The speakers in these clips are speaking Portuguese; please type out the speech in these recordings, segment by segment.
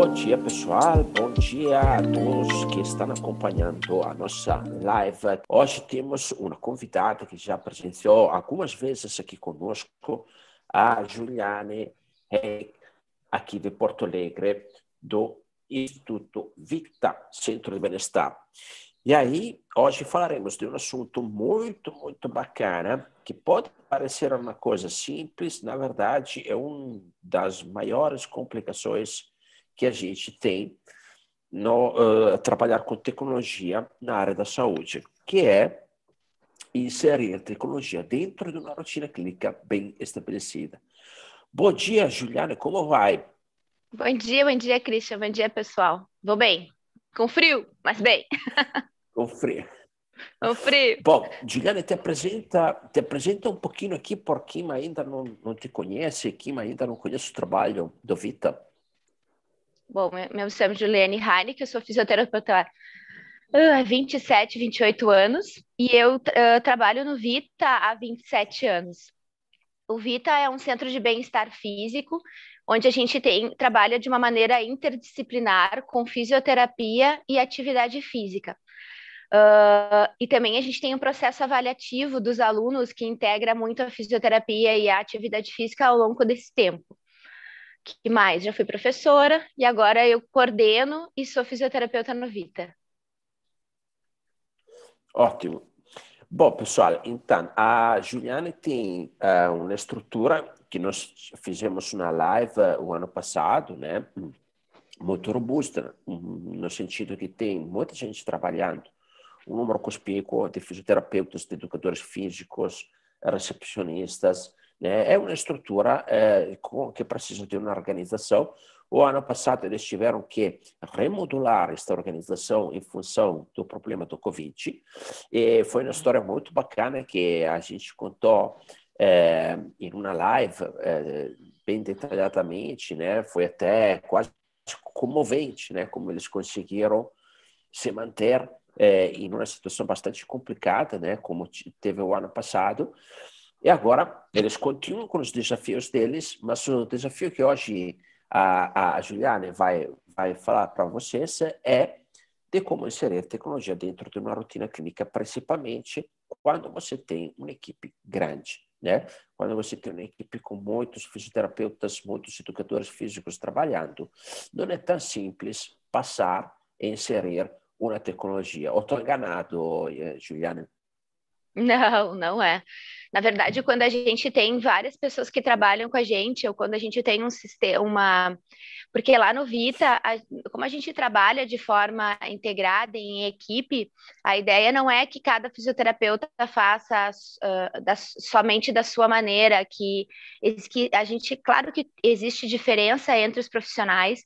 Bom dia, pessoal. Bom dia a todos que estão acompanhando a nossa live. Hoje temos uma convidada que já apresentou algumas vezes aqui conosco, a Juliane aqui de Porto Alegre, do Instituto Vita, Centro de Bem-Estar. E aí, hoje falaremos de um assunto muito, muito bacana, que pode parecer uma coisa simples, na verdade, é uma das maiores complicações que a gente tem no uh, trabalhar com tecnologia na área da saúde, que é inserir tecnologia dentro de uma rotina clínica bem estabelecida. Bom dia, Juliana, como vai? Bom dia, bom dia, Christian, bom dia, pessoal. Vou bem, com frio, mas bem. Com frio. Com frio. Bom, Juliana, te apresenta, te apresenta um pouquinho aqui por quem ainda não, não te conhece, quem ainda não conhece o trabalho do Vita. Bom, meu nome é Juliane Heineck, eu sou fisioterapeuta há 27, 28 anos e eu uh, trabalho no Vita há 27 anos. O Vita é um centro de bem-estar físico, onde a gente tem, trabalha de uma maneira interdisciplinar com fisioterapia e atividade física. Uh, e também a gente tem um processo avaliativo dos alunos que integra muito a fisioterapia e a atividade física ao longo desse tempo que mais? Já fui professora e agora eu coordeno e sou fisioterapeuta no Vita. Ótimo. Bom, pessoal, então, a Juliana tem uh, uma estrutura que nós fizemos na live o ano passado, né? Muito robusta, no sentido que tem muita gente trabalhando, um número cospícuo de fisioterapeutas, de educadores físicos, recepcionistas? É uma estrutura com, que precisa de uma organização. O ano passado eles tiveram que remodular esta organização em função do problema do Covid. E foi uma história muito bacana que a gente contou é, em uma live é, bem detalhadamente, né? Foi até quase comovente, né? Como eles conseguiram se manter é, em uma situação bastante complicada, né? Como teve o ano passado. E agora eles continuam com os desafios deles, mas o desafio que hoje a, a Juliane vai, vai falar para vocês é de como inserir tecnologia dentro de uma rotina clínica, principalmente quando você tem uma equipe grande, né? Quando você tem uma equipe com muitos fisioterapeutas, muitos educadores físicos trabalhando, não é tão simples passar e inserir uma tecnologia. Ou estou enganado, eh, Juliane? Não, não é. Na verdade, quando a gente tem várias pessoas que trabalham com a gente, ou quando a gente tem um sistema, uma. Porque lá no Vita, a... como a gente trabalha de forma integrada, em equipe, a ideia não é que cada fisioterapeuta faça uh, da... somente da sua maneira, que... que a gente, claro que existe diferença entre os profissionais,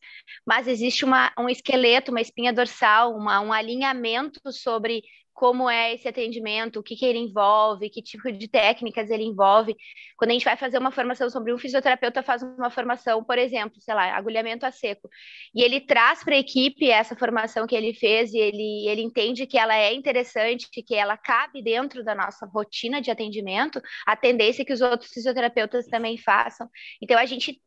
mas existe uma, um esqueleto, uma espinha dorsal, uma, um alinhamento sobre como é esse atendimento, o que, que ele envolve, que tipo de técnicas ele envolve. Quando a gente vai fazer uma formação sobre um fisioterapeuta, faz uma formação, por exemplo, sei lá, agulhamento a seco, e ele traz para a equipe essa formação que ele fez e ele, ele entende que ela é interessante, que ela cabe dentro da nossa rotina de atendimento, a tendência é que os outros fisioterapeutas também façam. Então, a gente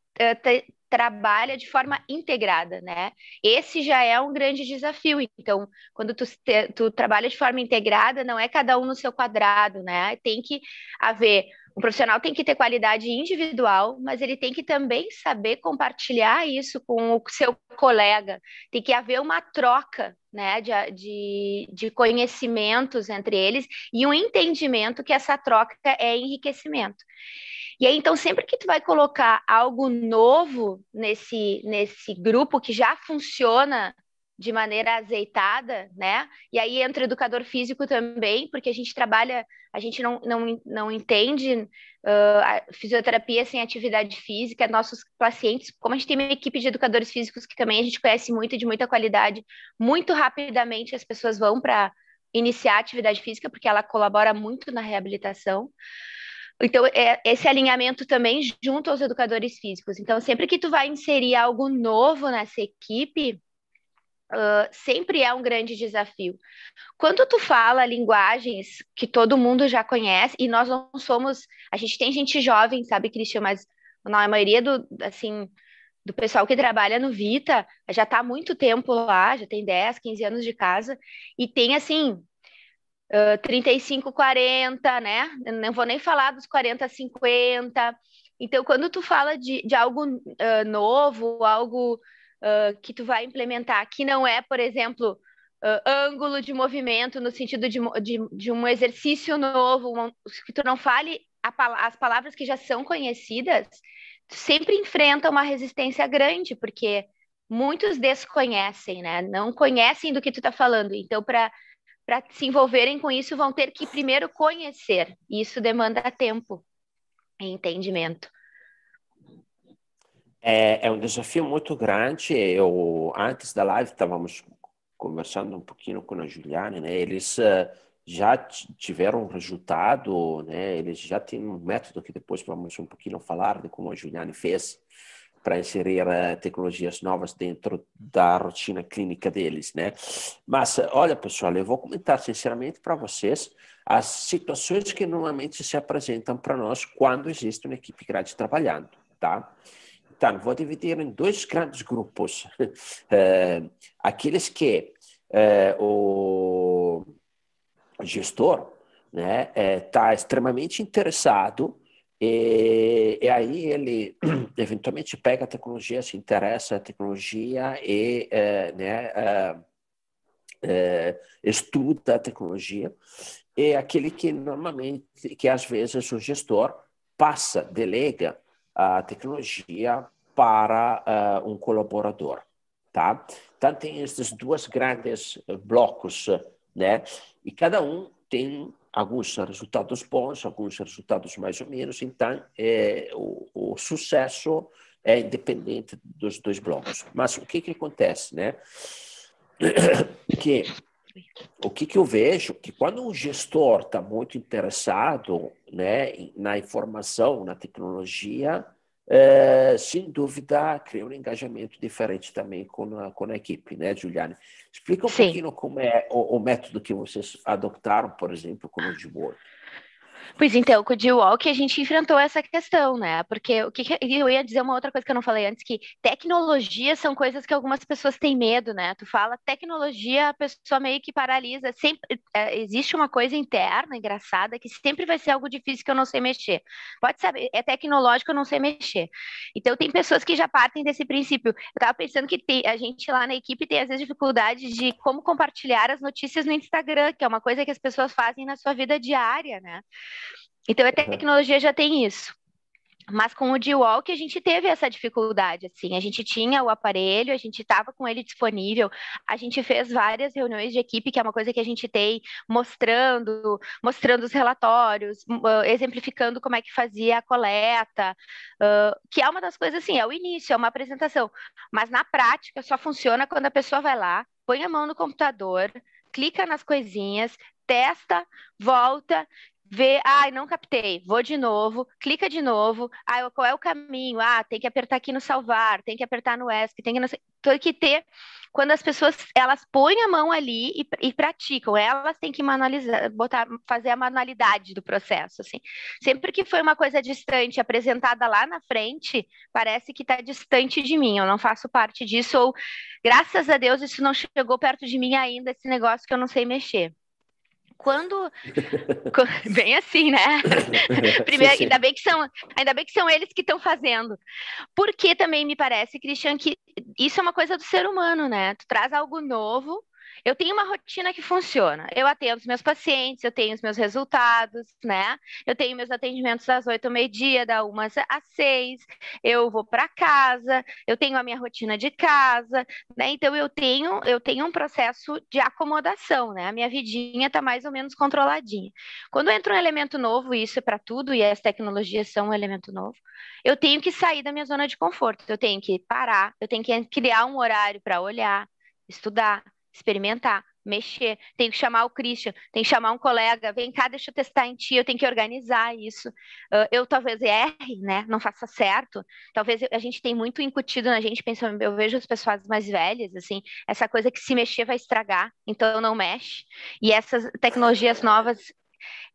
trabalha de forma integrada, né? Esse já é um grande desafio. Então, quando tu, tu trabalha de forma integrada, não é cada um no seu quadrado, né? Tem que haver um profissional tem que ter qualidade individual, mas ele tem que também saber compartilhar isso com o seu colega. Tem que haver uma troca né, de, de, de conhecimentos entre eles e um entendimento que essa troca é enriquecimento. E aí, então, sempre que tu vai colocar algo novo nesse, nesse grupo que já funciona de maneira azeitada, né? E aí entra o educador físico também, porque a gente trabalha, a gente não, não, não entende uh, fisioterapia sem atividade física. Nossos pacientes, como a gente tem uma equipe de educadores físicos que também a gente conhece muito, de muita qualidade, muito rapidamente as pessoas vão para iniciar a atividade física, porque ela colabora muito na reabilitação. Então, é esse alinhamento também junto aos educadores físicos. Então, sempre que tu vai inserir algo novo nessa equipe, uh, sempre é um grande desafio. Quando tu fala linguagens que todo mundo já conhece, e nós não somos, a gente tem gente jovem, sabe, Cristian, mas a maioria do, assim, do pessoal que trabalha no Vita, já está há muito tempo lá, já tem 10, 15 anos de casa, e tem assim, uh, 35, 40, né? Não vou nem falar dos 40, 50. Então, quando tu fala de, de algo uh, novo, algo uh, que tu vai implementar, que não é, por exemplo, uh, ângulo de movimento no sentido de, de, de um exercício novo, um, que tu não fale a, as palavras que já são conhecidas, tu sempre enfrenta uma resistência grande, porque muitos desconhecem, né? Não conhecem do que tu está falando. Então, para para se envolverem com isso, vão ter que primeiro conhecer. Isso demanda tempo e entendimento. É, é, um desafio muito grande. Eu, antes da live, estávamos conversando um pouquinho com a Juliane, né? Eles uh, já tiveram um resultado, né? Eles já têm um método que depois vamos um pouquinho falar de como a Juliane fez para inserir uh, tecnologias novas dentro da rotina clínica deles, né? Mas olha, pessoal, eu vou comentar sinceramente para vocês as situações que normalmente se apresentam para nós quando existe uma equipe grande trabalhando, tá? Então, vou dividir em dois grandes grupos. É, aqueles que é, o gestor está né, é, tá extremamente interessado e, e, aí ele eventualmente pega a tecnologia, se interessa a tecnologia e né, estuda a tecnologia. E aquele que normalmente, que às vezes o gestor passa, delega a tecnologia para uh, um colaborador, tá? Então tem esses dois grandes blocos, né? E cada um tem alguns resultados bons, alguns resultados mais ou menos. Então é, o, o sucesso é independente dos dois blocos. Mas o que que acontece, né? Que o que, que eu vejo que quando um gestor está muito interessado né, na informação, na tecnologia, é, sem dúvida cria um engajamento diferente também com a, com a equipe, né, Juliane? Explica um Sim. pouquinho como é o, o, método que vocês adoptaram, por exemplo, com o Gboard. Pois então, com o D-Walk a gente enfrentou essa questão, né? Porque o que, que, eu ia dizer uma outra coisa que eu não falei antes, que tecnologia são coisas que algumas pessoas têm medo, né? Tu fala tecnologia, a pessoa meio que paralisa. Sempre é, existe uma coisa interna, engraçada, que sempre vai ser algo difícil que eu não sei mexer. Pode saber, é tecnológico, eu não sei mexer. Então tem pessoas que já partem desse princípio. Eu tava pensando que tem, a gente lá na equipe tem às vezes dificuldade de como compartilhar as notícias no Instagram, que é uma coisa que as pessoas fazem na sua vida diária, né? Então a tecnologia já tem isso. Mas com o D-Walk a gente teve essa dificuldade, assim, a gente tinha o aparelho, a gente estava com ele disponível, a gente fez várias reuniões de equipe, que é uma coisa que a gente tem, mostrando, mostrando os relatórios, uh, exemplificando como é que fazia a coleta, uh, que é uma das coisas, assim, é o início, é uma apresentação, mas na prática só funciona quando a pessoa vai lá, põe a mão no computador, clica nas coisinhas, testa, volta, vê, ai, não captei, vou de novo, clica de novo, ah, qual é o caminho? Ah, tem que apertar aqui no salvar, tem que apertar no ESC, tem que não sei, tem que ter, quando as pessoas, elas põem a mão ali e, e praticam, elas têm que manualizar, botar, fazer a manualidade do processo, assim. Sempre que foi uma coisa distante, apresentada lá na frente, parece que está distante de mim, eu não faço parte disso, ou, graças a Deus, isso não chegou perto de mim ainda, esse negócio que eu não sei mexer quando bem assim, né? Primeiro, sim, sim. ainda bem que são, ainda bem que são eles que estão fazendo. Porque também me parece, Cristian, que isso é uma coisa do ser humano, né? Tu traz algo novo eu tenho uma rotina que funciona. Eu atendo os meus pacientes, eu tenho os meus resultados, né? Eu tenho meus atendimentos das oito ao meio-dia, da uma às seis. Eu vou para casa, eu tenho a minha rotina de casa, né? Então eu tenho, eu tenho um processo de acomodação, né? A minha vidinha está mais ou menos controladinha. Quando entra um elemento novo, isso é para tudo, e as tecnologias são um elemento novo, eu tenho que sair da minha zona de conforto. Eu tenho que parar, eu tenho que criar um horário para olhar, estudar, experimentar, mexer, tenho que chamar o Christian, tenho que chamar um colega, vem cá, deixa eu testar em ti, eu tenho que organizar isso. Uh, eu talvez erre, né? Não faça certo. Talvez a gente tem muito incutido na gente, pensando, eu vejo as pessoas mais velhas, assim, essa coisa que se mexer vai estragar, então não mexe. E essas tecnologias novas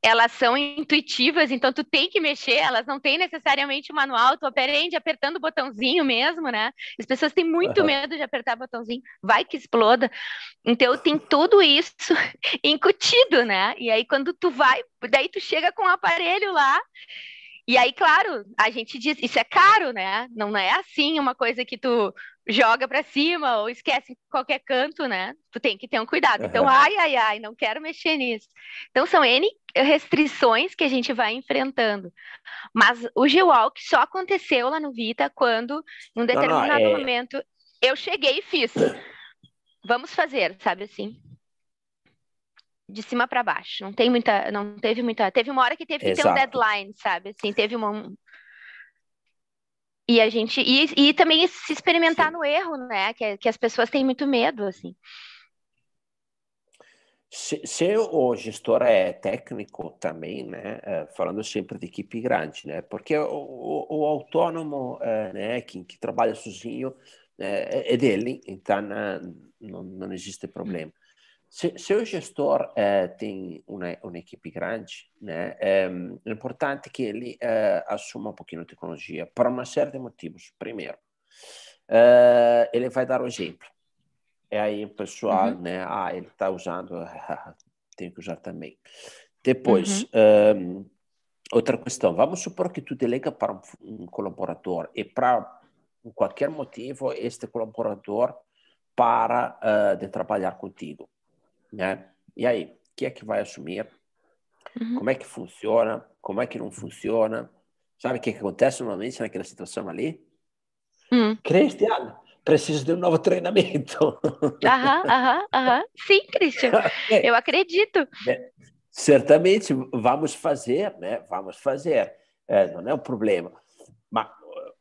elas são intuitivas, então tu tem que mexer, elas não têm necessariamente o manual, tu aprende apertando o botãozinho mesmo, né? As pessoas têm muito uhum. medo de apertar o botãozinho, vai que exploda. Então tem tudo isso incutido, né? E aí quando tu vai, daí tu chega com o aparelho lá, e aí, claro, a gente diz, isso é caro, né? Não é assim uma coisa que tu joga para cima ou esquece em qualquer canto, né? Tu tem que ter um cuidado. Então, ai, ai, ai, não quero mexer nisso. Então, são N restrições que a gente vai enfrentando. Mas o G-Walk só aconteceu lá no Vita quando, em um determinado não, não, é... momento, eu cheguei e fiz. Vamos fazer, sabe assim? De cima para baixo. Não tem muita, não teve muita. Teve uma hora que teve que Exato. ter um deadline, sabe? Assim, teve uma, e a gente e, e também se experimentar Sim. no erro, né? Que, que as pessoas têm muito medo, assim. Se, se, o gestor é técnico também, né, eh, falando sempre de equipe grande, né, porque o, o, o autônomo, eh, né, que, que trabalha sozinho, é, é dele, então não, não existe problema. Se, se o gestor eh, tem uma, equipe grande, né, é, é importante que ele eh, assuma um pouquinho de tecnologia por uma série de motivos. Primeiro, eh, ele vai dar o exemplo. E aí o pessoal, uhum. né, ah, ele está usando, tem que usar também. Depois, uhum. um, outra questão, vamos supor que tu delega para um, um colaborador e para qualquer motivo este colaborador para uh, de trabalhar contigo né? E aí, quem é que vai assumir? Uhum. Como é que funciona? Como é que não funciona? Sabe o que, que acontece normalmente naquela situação ali? Uhum. Cristiano, preciso de um novo treinamento. Aham, aham, aham. Sim, Cristian, é. eu acredito. É, certamente vamos fazer, né? Vamos fazer. É, não é um problema. Mas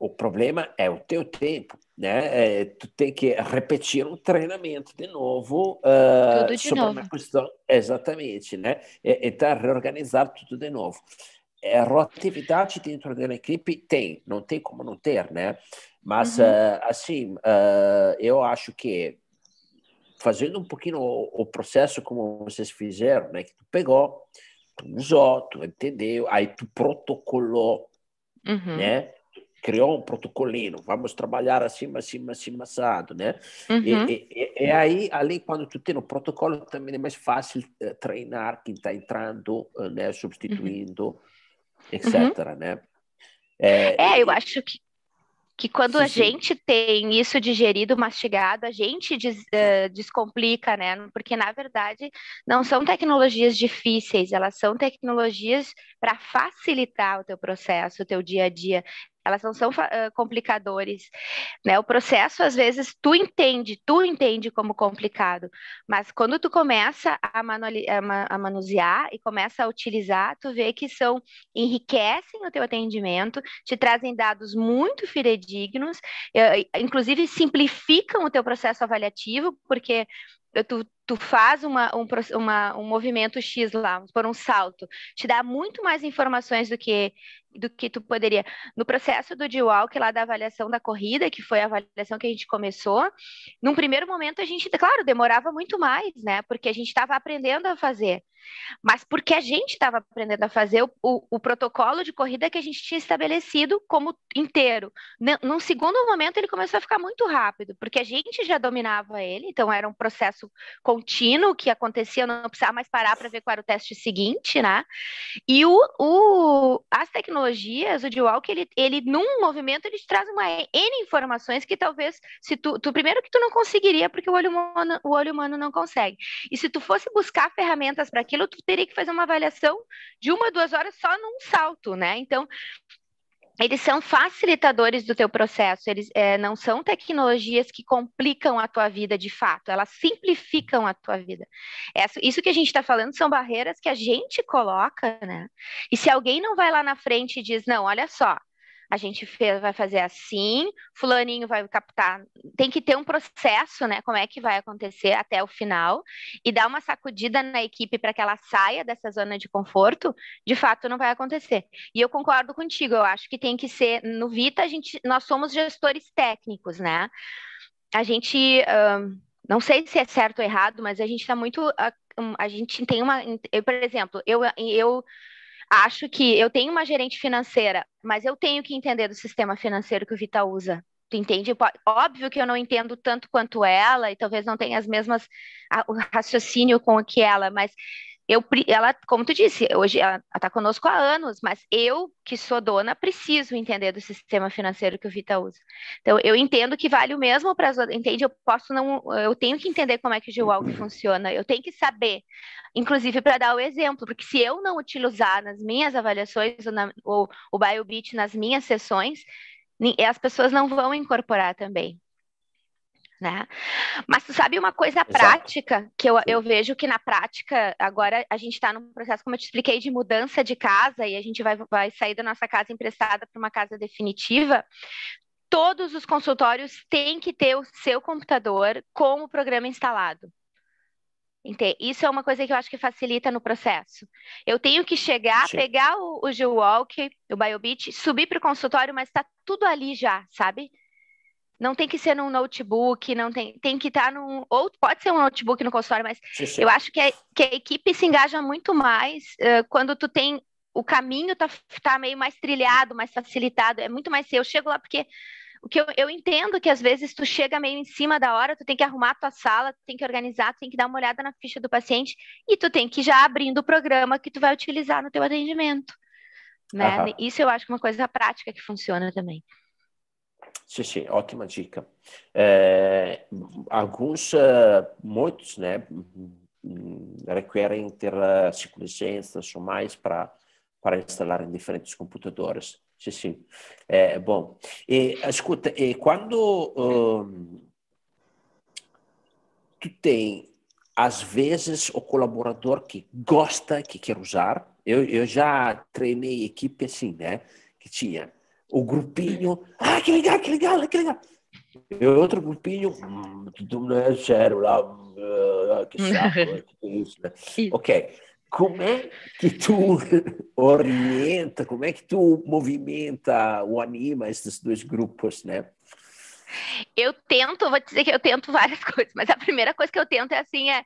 o problema é o teu tempo, né? É, tu tem que repetir um treinamento de novo uh, tudo de sobre novo. uma questão, exatamente, né? É, então reorganizar tudo de novo. É, rotatividade dentro da equipe tem, não tem como não ter, né? Mas uhum. uh, assim, uh, eu acho que fazendo um pouquinho o, o, processo como vocês fizeram, né? Que tu pegou, tu usou, tu entendeu, aí tu protocolou, uhum. né? Criou um protocolino, vamos trabalhar assim, assim, assim, assado, né? Uhum. E, e, e, aí, ali, quando tu tem o protocolo, também é mais fácil uh, treinar quem está entrando, uh, né? Substituindo, uhum. etc, uhum. né? É, é eu acho que que quando sim, a sim. gente tem isso digerido, mastigado, a gente des, uh, descomplica, né? Porque, na verdade, não são tecnologias difíceis, elas são tecnologias para facilitar o teu processo, o teu dia a dia elas não são uh, complicadores, né? O processo às vezes tu entende, tu entende como complicado, mas quando tu começa a, a, manusear e começa a utilizar, tu vê que são enriquecem o teu atendimento, te trazem dados muito fidedignos, uh, inclusive simplificam o teu processo avaliativo, porque tu, tu faz uma, um, uma, um movimento X lá, por um salto, te dá muito mais informações do que do que tu poderia. No processo do D-Walk, lá da avaliação da corrida, que foi a avaliação que a gente começou, num primeiro momento a gente, claro, demorava muito mais, né? Porque a gente estava aprendendo a fazer. Mas porque a gente estava aprendendo a fazer o, o, o, protocolo de corrida que a gente tinha estabelecido como inteiro. Num segundo momento, ele começou a ficar muito rápido, porque a gente já dominava ele, então era um processo contínuo que acontecia, não precisava mais parar para ver qual era o teste seguinte, né? E o, o, as tecnologias o D-Walk, ele, ele, num movimento, ele te traz uma N informações que talvez, se tu, tu, primeiro que tu não conseguiria, porque o olho humano, o olho humano não consegue. E se tu fosse buscar ferramentas para aquilo, tu teria que fazer uma avaliação de uma, duas horas só num salto, né? Então, eles são facilitadores do teu processo, eles é, não são tecnologias que complicam a tua vida de fato, elas simplificam a tua vida. Essa, isso que a gente está falando são barreiras que a gente coloca, né? E se alguém não vai lá na frente e diz, não, olha só, a gente fez, vai fazer assim, fulaninho vai captar. Tem que ter um processo, né? Como é que vai acontecer até o final e dar uma sacudida na equipe para que ela saia dessa zona de conforto, de fato não vai acontecer. E eu concordo contigo, eu acho que tem que ser no Vita, a gente, nós somos gestores técnicos, né? A gente não sei se é certo ou errado, mas a gente está muito a gente tem uma, eu, por exemplo, eu, eu acho que eu tenho uma gerente financeira, mas eu tenho que entender do sistema financeiro que o Vita usa. Tu entende? Óbvio que eu não entendo tanto quanto ela, e talvez não tenha as mesmas o raciocínio com o que ela, mas eu, ela, como tu disse, hoje ela está conosco há anos, mas eu, que sou dona, preciso entender do sistema financeiro que o Vita usa. Então, eu entendo que vale o mesmo para as outras, entende? Eu posso não, eu tenho que entender como é que o G-Walk funciona, eu tenho que saber, inclusive para dar o exemplo, porque se eu não utilizar nas minhas avaliações ou, na, ou o BioBit nas minhas sessões, as pessoas não vão incorporar também né? Mas tu sabe uma coisa Exato. prática que eu, eu vejo que na prática, agora a gente está num processo, como eu te expliquei, de mudança de casa e a gente vai, vai sair da nossa casa emprestada para uma casa definitiva. Todos os consultórios têm que ter o seu computador com o programa instalado. Isso é uma coisa que eu acho que facilita no processo. Eu tenho que chegar, Sim. pegar o, o G-Walk, o BioBit, subir para o consultório, mas está tudo ali já, sabe? Não tem que ser num notebook, não tem, tem que estar tá num. Ou pode ser um notebook no consultório, mas sim, sim. eu acho que a, que a equipe se engaja muito mais uh, quando tu tem. O caminho tá, tá meio mais trilhado, mais facilitado. É muito mais. Eu chego lá porque o que eu, eu, entendo que às vezes tu chega meio em cima da hora, tu tem que arrumar a tua sala, tu tem que organizar, tu tem que dar uma olhada na ficha do paciente e tu tem que já abrindo o programa que tu vai utilizar no teu atendimento. Né? Uhum. Isso eu acho que é uma coisa prática que funciona também. Sim, sim, ótima dica. É, alguns, uh, muitos, né, requerem ter uh, cinco licenças ou mais para para instalar em diferentes computadores. Sim, sim. É, bom, e, escuta, e quando um, tu tem, às vezes, o colaborador que gosta, que quer usar, eu, eu já treinei equipe assim, né, que tinha o grupinho, ah, que legal, que legal, que legal. E outro grupinho, hum, tudo não é sério lá, uh, que saco, que isso, né? Ok, como é que tu orienta, como é que tu movimenta ou anima esses dois grupos, né? Eu tento, vou dizer que eu tento várias coisas, mas a primeira coisa que eu tento é assim, é,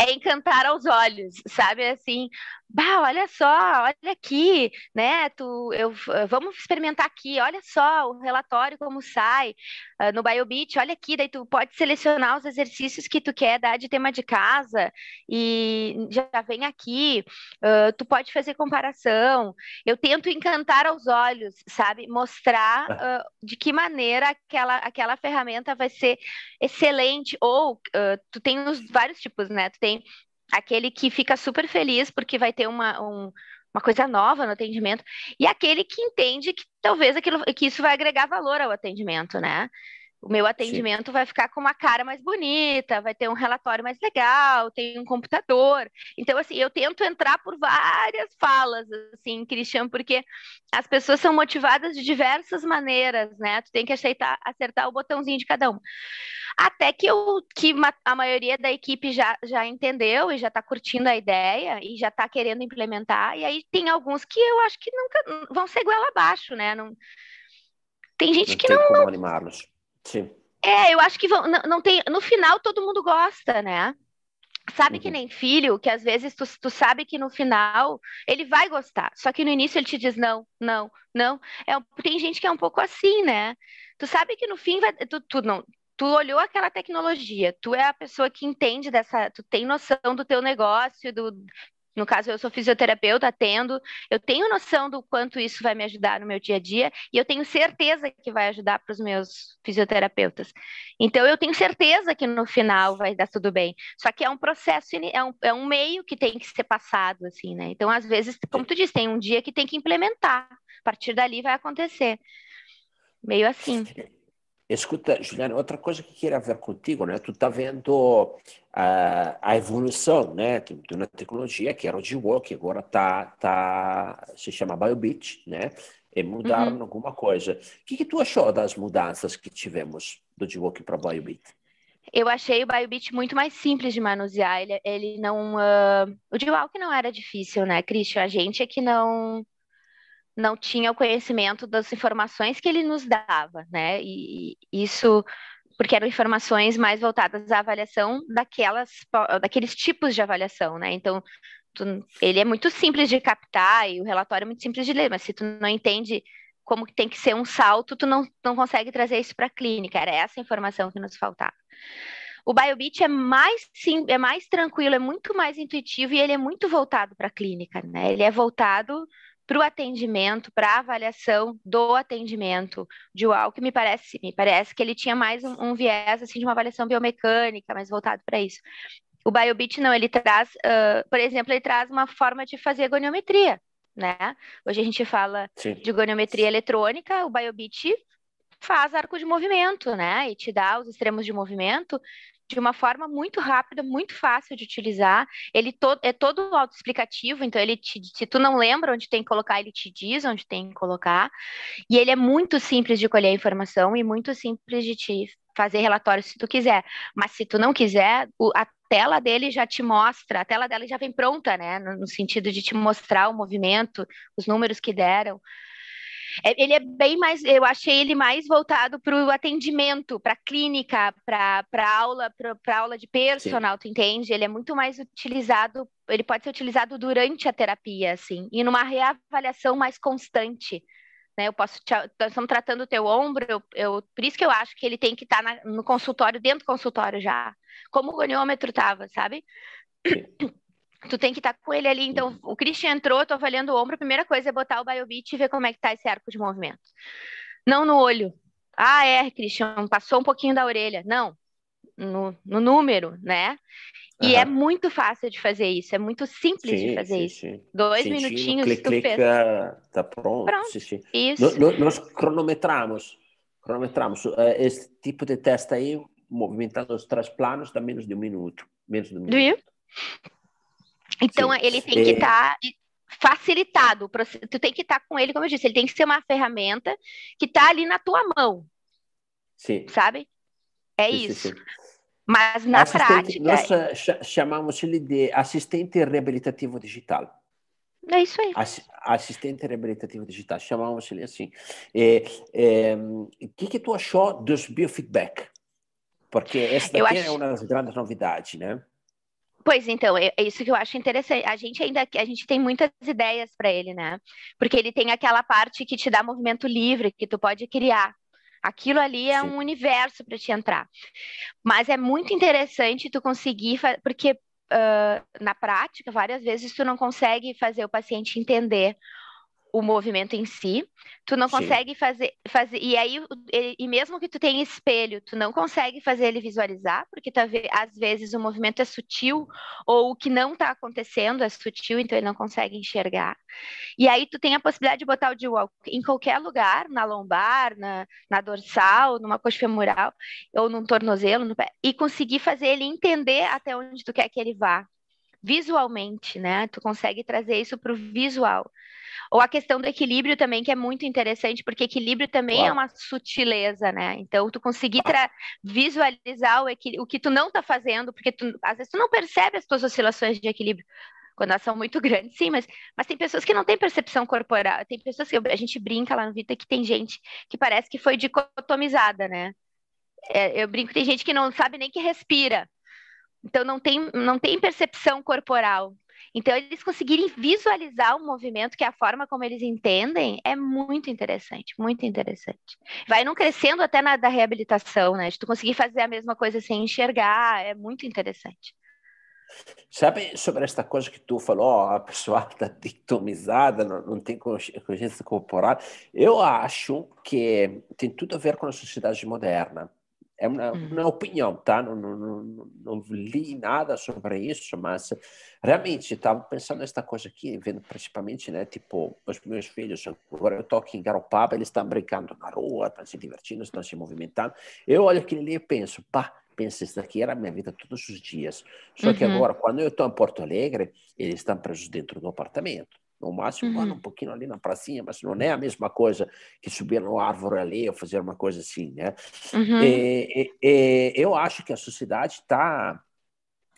é encantar aos olhos, sabe? Assim, bah, olha só, olha aqui, né? Tu, eu, vamos experimentar aqui, olha só o relatório como sai uh, no BioBeat, olha aqui, daí tu pode selecionar os exercícios que tu quer dar de tema de casa e já vem aqui, uh, tu pode fazer comparação. Eu tento encantar aos olhos, sabe? Mostrar uh, de que maneira aquela, aquela ferramenta vai ser excelente, ou tu tem os vários tipos, né? Tu tem aquele que fica super feliz porque vai ter uma, um, uma coisa nova no atendimento, e aquele que entende que talvez aquilo, que isso vai agregar valor ao atendimento, né? O meu atendimento Sim. vai ficar com uma cara mais bonita, vai ter um relatório mais legal, tem um computador. Então, assim, eu tento entrar por várias falas, assim, Cristian, porque as pessoas são motivadas de diversas maneiras, né? Tu tem que aceitar, acertar o botãozinho de cada um. Até que, eu, que a maioria da equipe já, já entendeu e já está curtindo a ideia e já está querendo implementar. E aí tem alguns que eu acho que nunca vão ser goela abaixo, né? Não, tem gente não que tem não. Como animá-los. Sim. É, eu acho que vão, não, não tem. No final todo mundo gosta, né? Sabe uhum. que nem filho, que às vezes tu, tu sabe que no final ele vai gostar, só que no início ele te diz não, não, não. É, tem gente que é um pouco assim, né? Tu sabe que no fim vai, tu, tu não, tu olhou aquela tecnologia, tu é a pessoa que entende dessa, tu tem noção do teu negócio, do, no caso, eu sou fisioterapeuta, atendo, eu tenho noção do quanto isso vai me ajudar no meu dia a dia e eu tenho certeza que vai ajudar para os meus fisioterapeutas. Então, eu tenho certeza que no final vai dar tudo bem. Só que é um processo, é um, é um meio que tem que ser passado, assim, né? Então, às vezes, como tu disse, tem um dia que tem que implementar. A partir dali vai acontecer. Meio assim. Escuta, Juliana, outra coisa que queria ver contigo, né? Tu está vendo a, a evolução, né, de uma tecnologia que era o G-Walk, que agora tá, tá, se chama BioBit, né? E mudaram uhum. alguma coisa. O que, que tu achou das mudanças que tivemos do G-Walk para BioBit? Eu achei o BioBit muito mais simples de manusear. Ele, ele não. Uh... O G-Walk não era difícil, né, Christian? A gente é que não não tinha o conhecimento das informações que ele nos dava, né? E isso porque eram informações mais voltadas à avaliação daquelas, daqueles tipos de avaliação, né? Então, tu, ele é muito simples de captar e o relatório é muito simples de ler, mas se tu não entende como tem que ser um salto, tu não, não consegue trazer isso para a clínica. Era essa informação que nos faltava. O BioBeat é mais sim, é mais tranquilo, é muito mais intuitivo e ele é muito voltado para a clínica, né? Ele é voltado para o atendimento, para a avaliação do atendimento de UAU, que me parece, me parece que ele tinha mais um, um viés assim de uma avaliação biomecânica, mais voltado para isso. O BioBit não, ele traz, uh, por exemplo, ele traz uma forma de fazer goniometria, né? Hoje a gente fala Sim. de goniometria eletrônica, o BioBit faz arco de movimento, né? E te dá os extremos de movimento de uma forma muito rápida, muito fácil de utilizar. Ele to é todo autoexplicativo, então ele te, se tu não lembra onde tem que colocar, ele te diz onde tem que colocar. E ele é muito simples de colher informação e muito simples de te fazer relatório se tu quiser. Mas se tu não quiser, o, a tela dele já te mostra, a tela dela já vem pronta, né? No, no sentido de te mostrar o movimento, os números que deram. É, ele é bem mais, eu achei ele mais voltado para o atendimento, para clínica, para aula, para aula de personal, Sim. tu entende? Ele é muito mais utilizado, ele pode ser utilizado durante a terapia, assim, e numa reavaliação mais constante. Né, eu posso te, estamos tratando o teu ombro, eu, eu, por isso que eu acho que ele tem que estar tá no consultório, dentro do consultório já, como o goniômetro estava, sabe? Tu tem que estar com ele ali. Então, o Christian entrou, eu tô avaliando o ombro, a primeira coisa é botar o BioBeat e ver como é que tá esse arco de movimento. Não no olho. Ah, é, Christian, passou um pouquinho da orelha. Não, no, no número, né? E uhum. é muito fácil de fazer isso, é muito simples sim, de fazer sim, isso. Sim. Dois sim, minutinhos clic, tu clic, fez. Tá pronto. pronto. Isso. No, no, nós cronometramos, cronometramos uh, esse tipo de teste aí, movimentando os três planos, dá menos de um minuto. Menos de um minuto. Então, Sim. ele tem que estar é... tá facilitado. Tu tem que estar tá com ele, como eu disse, ele tem que ser uma ferramenta que está ali na tua mão. Sim. Sabe? É isso. Mas na assistente, prática. Nós eh, chamamos ele de assistente reabilitativo digital. É isso aí. Assistente reabilitativo digital, chamamos ele assim. O é, que, que tu achou dos biofeedback? Porque essa daqui acho... é uma das grandes novidades, né? Pois então, é, é isso que eu acho interessante. A gente ainda a gente tem muitas ideias para ele, né? Porque ele tem aquela parte que te dá movimento livre, que tu pode criar. Aquilo ali é Sim. um universo para te entrar. Mas é muito interessante tu conseguir, porque uh, na prática, várias vezes tu não consegue fazer o paciente entender o movimento em si, tu não Sim. consegue fazer, fazer e aí e mesmo que tu tenha espelho, tu não consegue fazer ele visualizar, porque tá, às vezes o movimento é sutil ou o que não está acontecendo é sutil, então ele não consegue enxergar. E aí tu tem a possibilidade de botar o D-Walk em qualquer lugar, na lombar, na, na dorsal, numa coxa femoral ou num tornozelo, no pé, e conseguir fazer ele entender até onde tu quer que ele vá visualmente, né? Tu consegue trazer isso para o visual. Ou a questão do equilíbrio também, que é muito interessante, porque equilíbrio também é uma sutileza, né? Então, tu conseguir visualizar o, o que tu não está fazendo, porque tu, às vezes tu não percebe as tuas oscilações de equilíbrio quando elas são muito grandes, sim, mas, mas tem pessoas que não têm percepção corporal, tem pessoas que a gente brinca lá no Vita que tem gente que parece que foi dicotomizada, né? É, eu brinco, tem gente que não sabe nem que respira, então não tem, não tem percepção corporal. Então, eles conseguirem visualizar o movimento, que é a forma como eles entendem, é muito interessante, muito interessante. Vai não crescendo até na da reabilitação, né? De tu conseguir fazer a mesma coisa sem enxergar, é muito interessante. Sabe sobre esta coisa que tu falou, a pessoa está dictomizada, não, não tem consciência corporal? Eu acho que tem tudo a ver com a sociedade moderna. É uma, uhum. uma opinião, tá? Não, não, não, não, li nada sobre isso, mas realmente estava pensando nesta coisa aqui, vendo principalmente, né? Tipo, os meus filhos, agora eu estou aqui em Garopaba, eles estão brincando na rua, estão se divertindo, estão se movimentando. Eu olho aquilo ali e penso, pá, pensa, isso daqui era a minha vida todos os dias. Só uhum. que agora, quando eu estou em Porto Alegre, eles estão presos dentro do apartamento. No máximo, uhum. um pouquinho ali na pracinha, mas não é a mesma coisa que subir no árvore ali ou fazer uma coisa assim, né? Uhum. E, e, e, eu acho que a sociedade está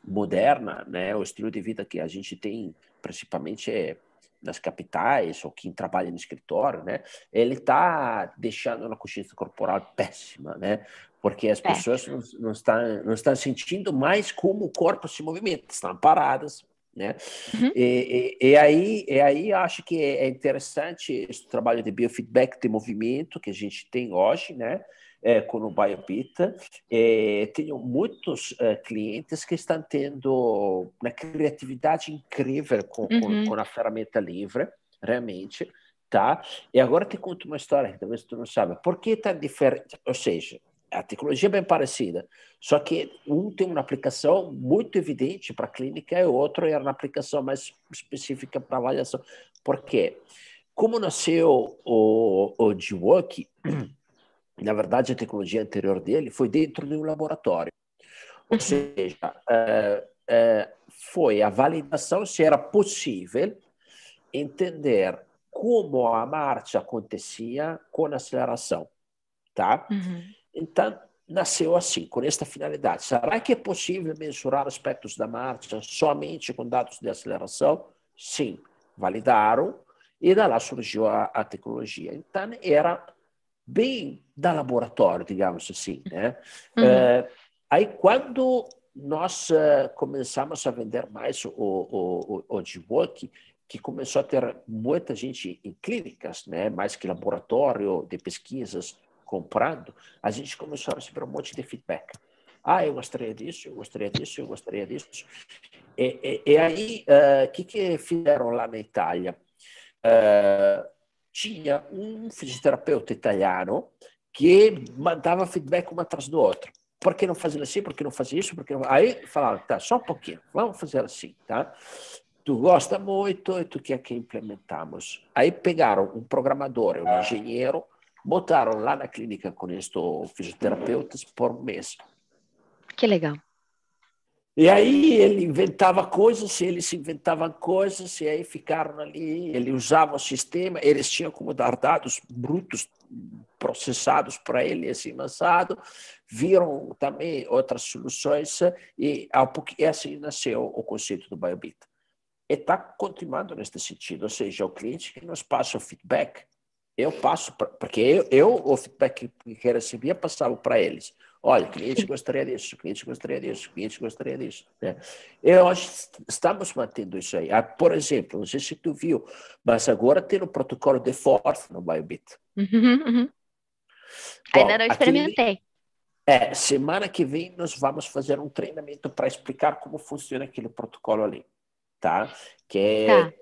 moderna, né? O estilo de vida que a gente tem, principalmente, é, nas capitais ou quem trabalha no escritório, né? Ele está deixando uma consciência corporal péssima, né? Porque as pessoas não, não, estão, não estão sentindo mais como o corpo se movimenta, estão paradas, né? Uhum. E, e, e, aí, e aí acho que é interessante esse trabalho de biofeedback de movimento que a gente tem hoje, né? É, com o BioBita. É, tenho muitos é, clientes que estão tendo uma criatividade incrível com, uhum. com, com, a ferramenta livre, realmente, tá? E agora te conto uma história, talvez tu não sabe. Por que está diferente? Ou seja, a tecnologia é bem parecida, só que um tem uma aplicação muito evidente para a clínica e o outro é uma aplicação mais específica para avaliação. Por quê? Como nasceu o, o G-Work, na verdade, a tecnologia anterior dele foi dentro de um laboratório. Ou seja, é, é, foi a validação se era possível entender como a marcha acontecia com a aceleração, tá? Uhum. Então, nasceu assim, com esta finalidade. Será que é possível mensurar aspectos da marcha somente com dados de aceleração? Sim, validaram e da lá surgiu a, a tecnologia. Então, era bem da laboratório, digamos assim. Né? Uhum. É, aí, quando nós uh, começamos a vender mais o, o, o, o G-Work, que começou a ter muita gente em clínicas, né? mais que laboratório de pesquisas, comprando, a gente começou a receber um monte de feedback. Ah, eu gostaria disso, eu gostaria disso, eu gostaria disso. E, e, e aí, o uh, eh, que, que fizeram lá na Itália? Uh, tinha um fisioterapeuta italiano que mandava feedback um atrás do outro. Por que não fazer assim? Por que não fazer isso? Por que não... Aí falaram, tá, só um pouquinho, vamos fazer assim, tá? Tu gosta muito e tu quer que implementamos. Aí pegaram um programador, um engenheiro, botaram lá na clínica com estes fisioterapeutas por mês. Que legal. E aí ele inventava coisas, eles inventavam coisas, e aí ficaram ali, ele usava o sistema, eles tinham como dar dados brutos processados para ele, assim, lançado, viram também outras soluções, e, e assim nasceu o conceito do BioBit. E está continuando nesse sentido, ou seja, o cliente que nos passa o feedback, eu passo, pra, porque eu, eu, o feedback que recebia, passava para eles. Olha, cliente gostaria disso, cliente gostaria disso, cliente gostaria disso. Né? Eu acho que estamos mantendo isso aí. Ah, por exemplo, não sei se tu viu, mas agora tem o protocolo de Forth no Biobit. Uhum, uhum. Bom, Ainda não experimentei. É, semana que vem nós vamos fazer um treinamento para explicar como funciona aquele protocolo ali, tá? Que é, tá.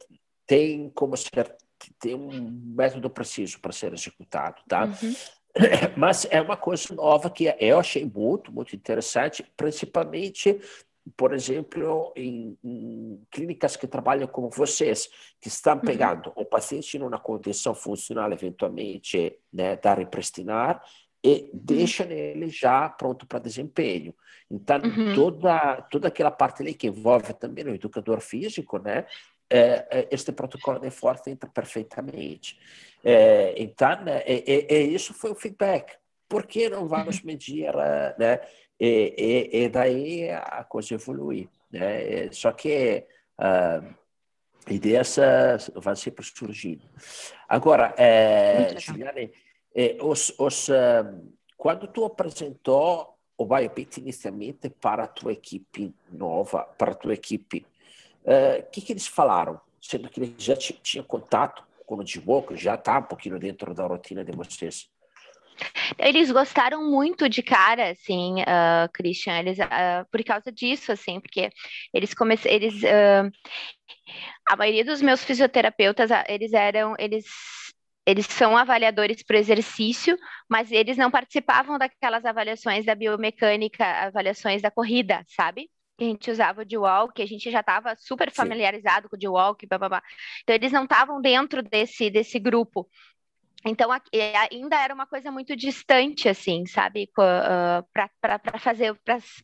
tem como ser tem um método preciso para ser executado, tá? Uhum. Mas é uma coisa nova que eu achei muito, muito interessante, principalmente, por exemplo, em, em clínicas que trabalham com vocês, que estão uhum. pegando uhum. o paciente numa condição funcional, eventualmente, né, da repristinar, e uhum. deixa ele já pronto para desempenho. Então, uhum. toda, toda aquela parte ali que envolve também o educador físico, né, é, é, este protocolo de Forte entra perfeitamente. É, então, é, é, isso foi o feedback. Por que não vamos uhum. medir, né? E, e, e daí a coisa evolui, né? Só que uh, ideias vão sempre surgindo. Agora, é, Juliane, é, os, os, uh, quando tu apresentou o BioPit inicialmente para a tua equipe nova, para a tua equipe o é, que, que eles falaram? Sendo que eles já tinham contato com o Dimoco, já está um pouquinho dentro da rotina de vocês. Eles gostaram muito de cara, assim, uh, Christian, eles, uh, por causa disso, assim, porque eles começaram, eles, uh, a maioria dos meus fisioterapeutas, eles eram, eles, eles são avaliadores para exercício, mas eles não participavam daquelas avaliações da biomecânica, avaliações da corrida, sabe? Que a gente usava de walk, a gente já estava super familiarizado Sim. com o de walk, blá, blá, blá. então eles não estavam dentro desse, desse grupo. Então ainda era uma coisa muito distante, assim, sabe, para fazer,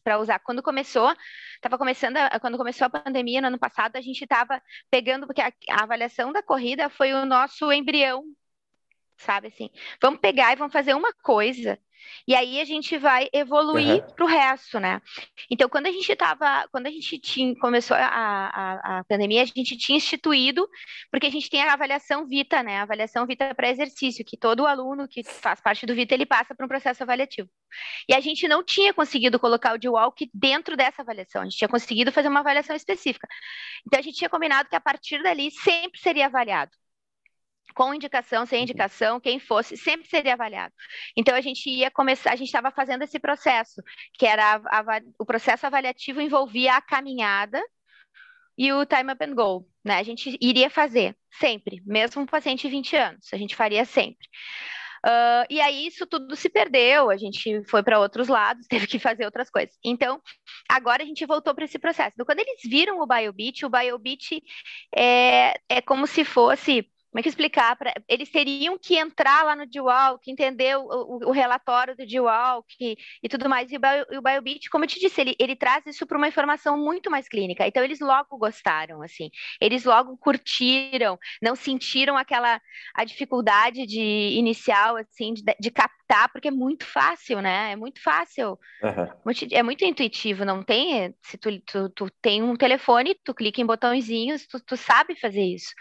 para usar. Quando começou, estava começando, a, quando começou a pandemia no ano passado, a gente estava pegando, porque a, a avaliação da corrida foi o nosso embrião sabe assim? Vamos pegar e vamos fazer uma coisa e aí a gente vai evoluir uhum. para o resto, né? Então, quando a gente estava, quando a gente tinha, começou a, a, a, pandemia, a gente tinha instituído, porque a gente tem a avaliação Vita, né? A avaliação Vita para exercício, que todo aluno que faz parte do Vita, ele passa para um processo avaliativo. E a gente não tinha conseguido colocar o D-Walk dentro dessa avaliação, a gente tinha conseguido fazer uma avaliação específica. Então, a gente tinha combinado que a partir dali sempre seria avaliado com indicação, sem uhum. indicação, quem fosse, sempre seria avaliado. Então a gente ia começar, a gente estava fazendo esse processo, que era a, a, o processo avaliativo envolvia a caminhada e o time up and go, né? A gente iria fazer sempre, mesmo um paciente de 20 anos, a gente faria sempre. Uh, e aí isso tudo se perdeu, a gente foi para outros lados, teve que fazer outras coisas. Então, agora a gente voltou para esse processo. Então, quando eles viram o BioBeat, o BioBeat é, é como se fosse como é que explicar? Pra, eles teriam que entrar lá no DeWalk, entender o, o, o relatório do DeWalk e, e tudo mais. E o, Bio, o BioBeat, como eu te disse, ele, ele traz isso para uma informação muito mais clínica. Então, eles logo gostaram, assim. Eles logo curtiram, não sentiram aquela a dificuldade de inicial, assim, de, de captar, porque é muito fácil, né? É muito fácil. Uhum. É muito intuitivo, não tem... Se tu, tu, tu tem um telefone, tu clica em botõezinhos, tu, tu sabe fazer isso.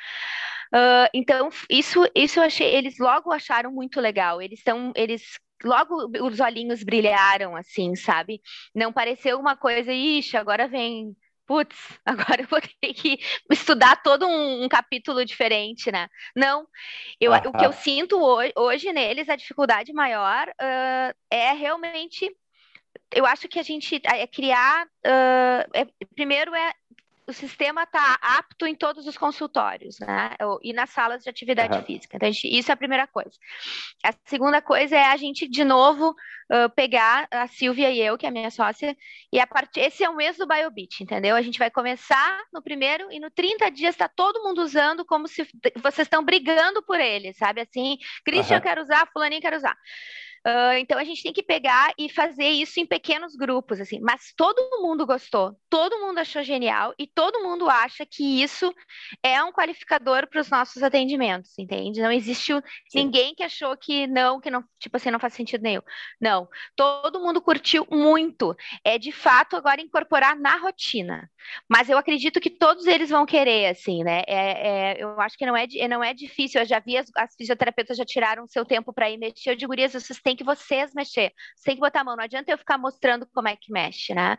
Uh, então, isso, isso eu achei, eles logo acharam muito legal. Eles são, eles logo os olhinhos brilharam, assim, sabe? Não pareceu uma coisa, ixi, agora vem putz, agora eu vou ter que estudar todo um, um capítulo diferente, né? Não, eu, o que eu sinto hoje, hoje, neles, a dificuldade maior uh, é realmente, eu acho que a gente é criar, uh, é, primeiro é o sistema está apto em todos os consultórios, né? E nas salas de atividade uhum. física. Então, gente, isso é a primeira coisa. A segunda coisa é a gente, de novo, uh, pegar a Silvia e eu, que é a minha sócia, e a partir. Esse é o mês do BioBeat, entendeu? A gente vai começar no primeiro e no 30 dias está todo mundo usando como se vocês estão brigando por ele, sabe? Assim, Christian uhum. quer usar, Fulaninho quer usar. Uh, então a gente tem que pegar e fazer isso em pequenos grupos, assim. Mas todo mundo gostou, todo mundo achou genial e todo mundo acha que isso é um qualificador para os nossos atendimentos, entende? Não existe ninguém que achou que não, que não, tipo assim, não faz sentido nenhum. Não, todo mundo curtiu muito. É de fato agora incorporar na rotina. Mas eu acredito que todos eles vão querer, assim, né? É, é, eu acho que não é, não é difícil. Eu já vi as, as fisioterapeutas já tiraram seu tempo para ir mexer. Eu digo, Gurias, vocês têm que vocês mexer. Você tem que botar a mão. Não adianta eu ficar mostrando como é que mexe, né?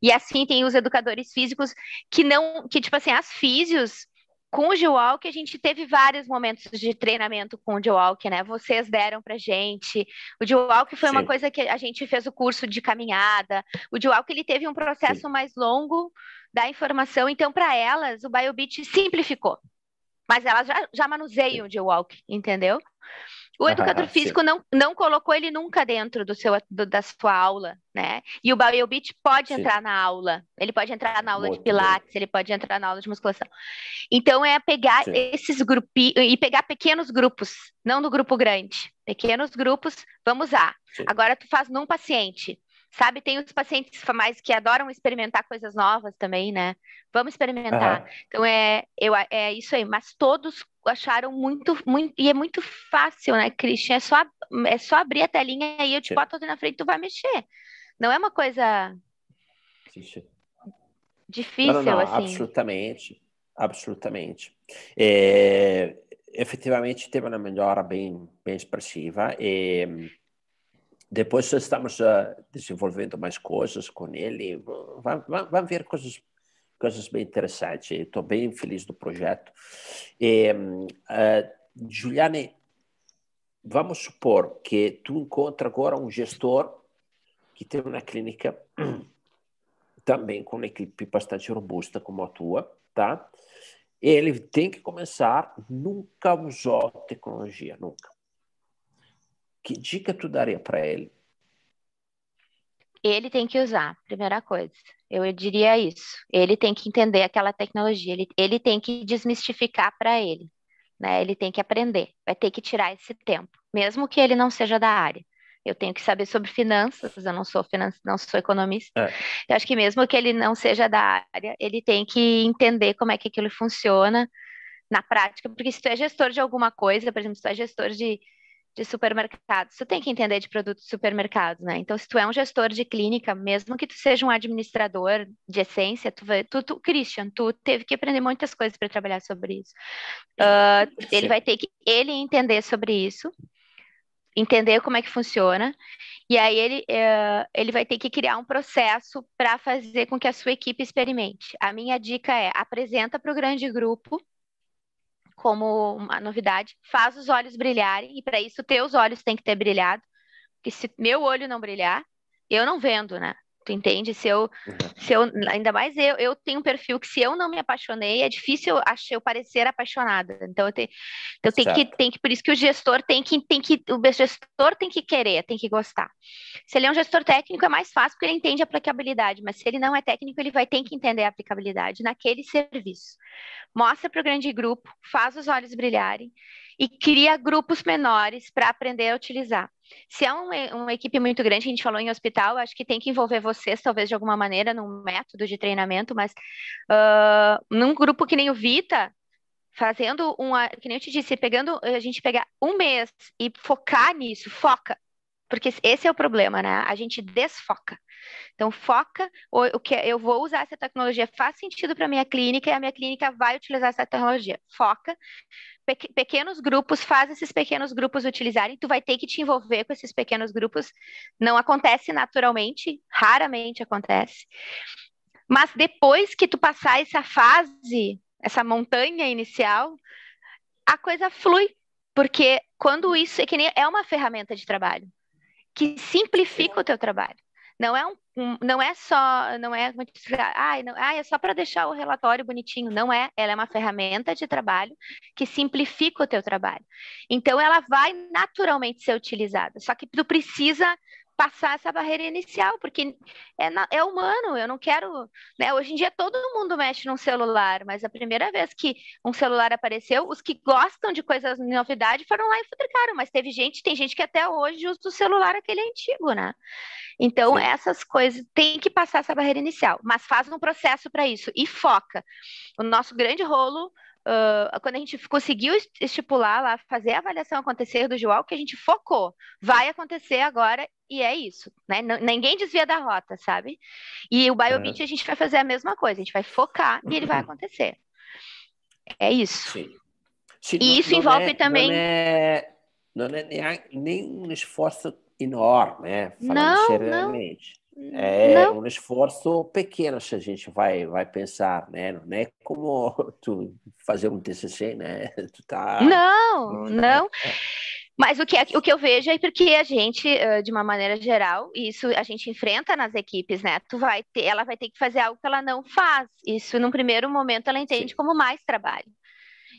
E assim tem os educadores físicos que não, que tipo assim, as físios com o G-Walk, a gente teve vários momentos de treinamento com o G-Walk, né? Vocês deram pra gente. O G-Walk foi Sim. uma coisa que a gente fez o curso de caminhada. O G-Walk, ele teve um processo Sim. mais longo da informação, então para elas o BioBeat simplificou. Mas elas já, já manuseiam o G-Walk, entendeu? O educador ah, físico não, não colocou ele nunca dentro do seu, do, da sua aula, né? E o BioBeat pode sim. entrar na aula. Ele pode entrar na aula Muito de pilates, bem. ele pode entrar na aula de musculação. Então é pegar sim. esses grupos e pegar pequenos grupos, não no grupo grande. Pequenos grupos, vamos lá. Agora tu faz num paciente. Sabe, tem os pacientes mais que adoram experimentar coisas novas também, né? Vamos experimentar. Uhum. Então é, eu, é isso aí, mas todos acharam muito, muito, e é muito fácil, né, Christian? É só, é só abrir a telinha e eu te boto ali na frente e tu vai mexer. Não é uma coisa difícil, não, não, não, assim. Absolutamente, absolutamente. É, efetivamente teve uma melhora bem, bem expressiva e depois estamos uh, desenvolvendo mais coisas com ele. Vamos ver coisas coisas bem interessantes. Estou bem feliz do projeto. E, uh, Juliane, vamos supor que tu encontra agora um gestor que tem uma clínica também com uma equipe bastante robusta como a tua, tá? Ele tem que começar, nunca usou tecnologia, nunca. Que dica tu daria para ele? Ele tem que usar, primeira coisa. Eu diria isso. Ele tem que entender aquela tecnologia, ele, ele tem que desmistificar para ele. Né? Ele tem que aprender, vai ter que tirar esse tempo, mesmo que ele não seja da área. Eu tenho que saber sobre finanças, eu não sou finan não sou economista. É. Eu acho que mesmo que ele não seja da área, ele tem que entender como é que aquilo funciona na prática, porque se tu é gestor de alguma coisa, por exemplo, se tu é gestor de, de supermercados, tu tem que entender de produtos de supermercados, né? Então, se tu é um gestor de clínica, mesmo que tu seja um administrador de essência, tu, vai, tu, tu Christian, tu teve que aprender muitas coisas para trabalhar sobre isso. Uh, ele vai ter que ele entender sobre isso, entender como é que funciona, e aí ele, uh, ele vai ter que criar um processo para fazer com que a sua equipe experimente. A minha dica é apresenta para o grande grupo como uma novidade, faz os olhos brilharem, e para isso teus olhos têm que ter brilhado, porque se meu olho não brilhar, eu não vendo, né? Tu entende? Se eu, uhum. se eu ainda mais eu, eu tenho um perfil que se eu não me apaixonei, é difícil eu parecer apaixonada. Então eu, te, eu tenho que, tem que, por isso que o gestor tem que, tem que, o gestor tem que querer, tem que gostar. Se ele é um gestor técnico, é mais fácil porque ele entende a aplicabilidade, mas se ele não é técnico, ele vai ter que entender a aplicabilidade naquele serviço. Mostra para o grande grupo, faz os olhos brilharem e cria grupos menores para aprender a utilizar. Se é uma, uma, equipe muito grande, a gente falou em hospital, acho que tem que envolver vocês, talvez de alguma maneira, num método de treinamento, mas uh, num grupo que nem o Vita, fazendo uma, que nem eu te disse, pegando, a gente pegar um mês e focar nisso, foca, porque esse é o problema, né? A gente desfoca. Então, foca o, que eu vou usar essa tecnologia, faz sentido para a minha clínica e a minha clínica vai utilizar essa tecnologia. Foca, pequenos grupos, faz esses pequenos grupos utilizarem, tu vai ter que te envolver com esses pequenos grupos. Não acontece naturalmente, raramente acontece. Mas depois que tu passar essa fase, essa montanha inicial, a coisa flui, porque quando isso é que nem é uma ferramenta de trabalho que simplifica o teu trabalho. Não é um, um, não é só, não é, ah, não, ah, é só para deixar o relatório bonitinho. Não é, ela é uma ferramenta de trabalho que simplifica o teu trabalho. Então ela vai naturalmente ser utilizada. Só que tu precisa passar essa barreira inicial, porque é, é humano, eu não quero. Né? Hoje em dia todo mundo mexe num celular, mas a primeira vez que um celular apareceu, os que gostam de coisas de novidade foram lá e futricaram, mas teve gente, tem gente que até hoje usa o celular aquele antigo, né? Então, Sim. essas coisas tem que passar essa barreira inicial, mas faz um processo para isso e foca. O nosso grande rolo uh, quando a gente conseguiu estipular lá, fazer a avaliação acontecer do João, que a gente focou, vai acontecer agora e é isso, né? Ninguém desvia da rota, sabe? E o BioBit é. a gente vai fazer a mesma coisa, a gente vai focar e ele vai uhum. acontecer. É isso. Sim. Sim, e não, isso envolve é, também. Não é, não é nem, nem um esforço enorme, né? Falando não, seriamente. Não. É não. um esforço pequeno se a gente vai vai pensar, né? Não é como tu fazer um TCC, né? Tu tá Não, não. Mas o que, é, o que eu vejo é porque a gente, de uma maneira geral, isso a gente enfrenta nas equipes, né? Tu vai ter, ela vai ter que fazer algo que ela não faz. Isso, num primeiro momento, ela entende Sim. como mais trabalho.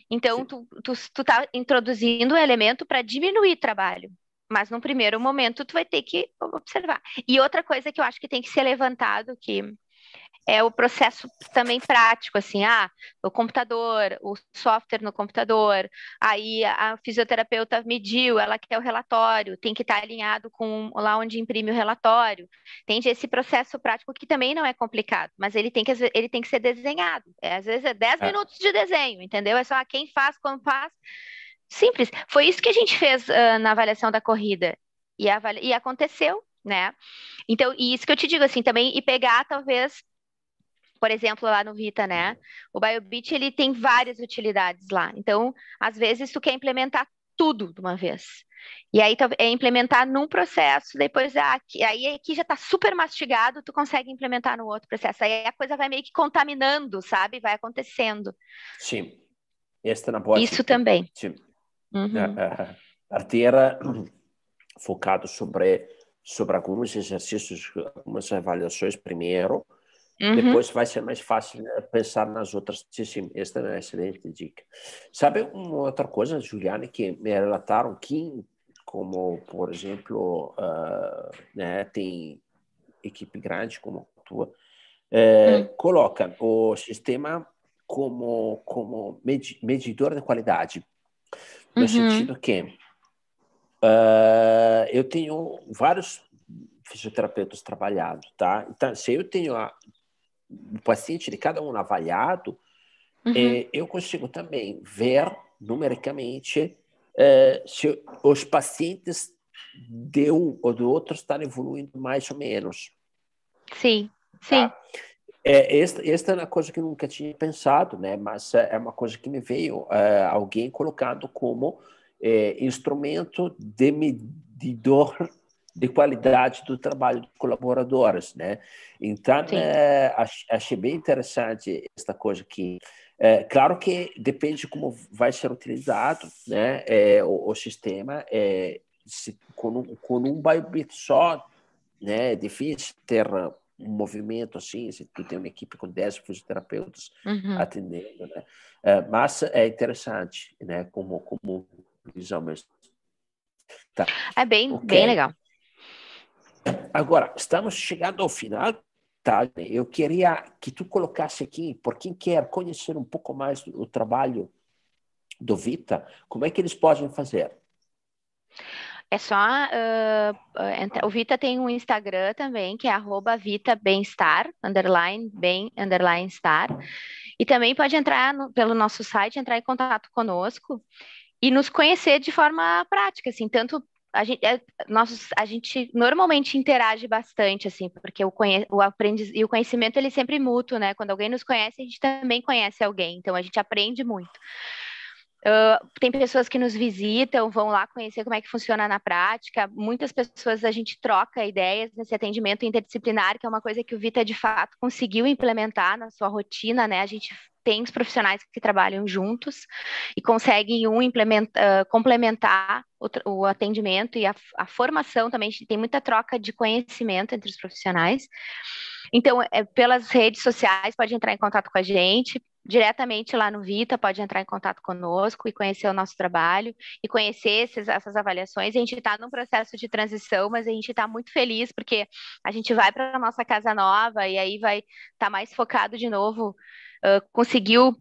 Então, tu, tu, tu tá introduzindo um elemento para diminuir trabalho. Mas num primeiro momento tu vai ter que observar. E outra coisa que eu acho que tem que ser levantado que é o processo também prático, assim, ah, o computador, o software no computador, aí a fisioterapeuta mediu, ela quer o relatório, tem que estar alinhado com lá onde imprime o relatório. Tem esse processo prático que também não é complicado, mas ele tem que, ele tem que ser desenhado. É, às vezes é 10 é. minutos de desenho, entendeu? É só quem faz, quando faz. Simples. Foi isso que a gente fez uh, na avaliação da corrida. E, e aconteceu, né? Então, e isso que eu te digo assim também, e pegar talvez, por exemplo, lá no Vita, né? O BioBit, ele tem várias utilidades lá. Então, às vezes, tu quer implementar tudo de uma vez. E aí é implementar num processo, depois ah, aqui, aí aqui já está super mastigado, tu consegue implementar no outro processo. Aí a coisa vai meio que contaminando, sabe? Vai acontecendo. Sim. Esta na boa. Isso também. Sim. Uhum. A, focado sobre, sobre alguns exercícios, algumas avaliações primeiro, uhum. depois vai ser mais fácil né, pensar nas outras. Sim, esta é uma excelente dica. Sabe uma outra coisa, Juliane, que me relataram aqui, como, por exemplo, uh, né, tem equipe grande como a tua, é, uhum. coloca o sistema como, como medidor de qualidade no uhum. sentido que uh, eu tenho vários fisioterapeutas trabalhando, tá? Então, se eu tenho a, o paciente de cada um avaliado, uhum. eh, eu consigo também ver numericamente é, se os pacientes de um ou do outro estão evoluindo mais ou menos. Sim, sim. Tá? É, esta, esta é uma coisa que eu nunca tinha pensado, né? Mas é, é uma coisa que me veio é, alguém colocado como é, instrumento de medidor de qualidade do trabalho de colaboradores, né? Então, é, achei bem interessante esta coisa aqui. É, claro que depende de como vai ser utilizado, né? É, o, o, sistema é, se, com, um, com um byte só, né? É difícil ter um movimento assim, tu tem uma equipe com 10 fisioterapeutas uhum. atendendo, né? É, mas é interessante, né? Como, como visão mesmo. Tá. É bem, okay. bem legal. Agora, estamos chegando ao final, tá? Eu queria que tu colocasse aqui, por quem quer conhecer um pouco mais do trabalho do Vita, como é que eles podem fazer? É só. Uh, o Vita tem um Instagram também, que é arroba underline, bem, underline estar. E também pode entrar no, pelo nosso site, entrar em contato conosco e nos conhecer de forma prática, assim, tanto a gente, é, nós, a gente normalmente interage bastante, assim, porque o, conhe, o aprendiz, e o conhecimento ele é sempre mútuo, né? Quando alguém nos conhece, a gente também conhece alguém, então a gente aprende muito. Uh, tem pessoas que nos visitam, vão lá conhecer como é que funciona na prática. Muitas pessoas a gente troca ideias nesse atendimento interdisciplinar, que é uma coisa que o Vita de fato conseguiu implementar na sua rotina, né? A gente tem os profissionais que trabalham juntos e conseguem um uh, complementar o, o, atendimento e a, a formação também. Tem muita troca de conhecimento entre os profissionais. Então, é, pelas redes sociais, pode entrar em contato com a gente, diretamente lá no Vita, pode entrar em contato conosco e conhecer o nosso trabalho e conhecer esses, essas avaliações. A gente está num processo de transição, mas a gente está muito feliz porque a gente vai para a nossa casa nova e aí vai estar tá mais focado de novo, uh, conseguiu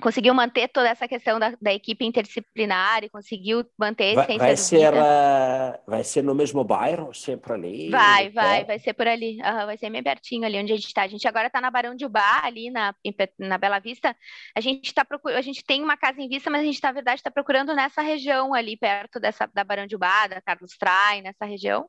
conseguiu manter toda essa questão da, da equipe interdisciplinar e conseguiu manter a essência vai, vai ser uh, vai ser no mesmo bairro sempre ali vai vai vai ser por ali. Uhum, vai ser bem pertinho ali onde a gente está a gente agora está na Barão de Ubá ali na, na Bela Vista. A gente está procurando a gente tem uma casa em vista mas a gente na verdade está procurando nessa região ali perto dessa da Barão de Ubá da Carlos Trai nessa região